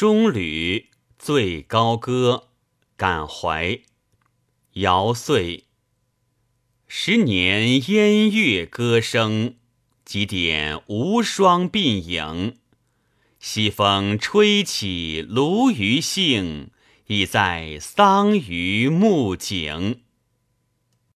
中旅最高歌，感怀。尧岁，十年烟月歌声，几点无双鬓影。西风吹起鲈鱼兴，已在桑榆暮景。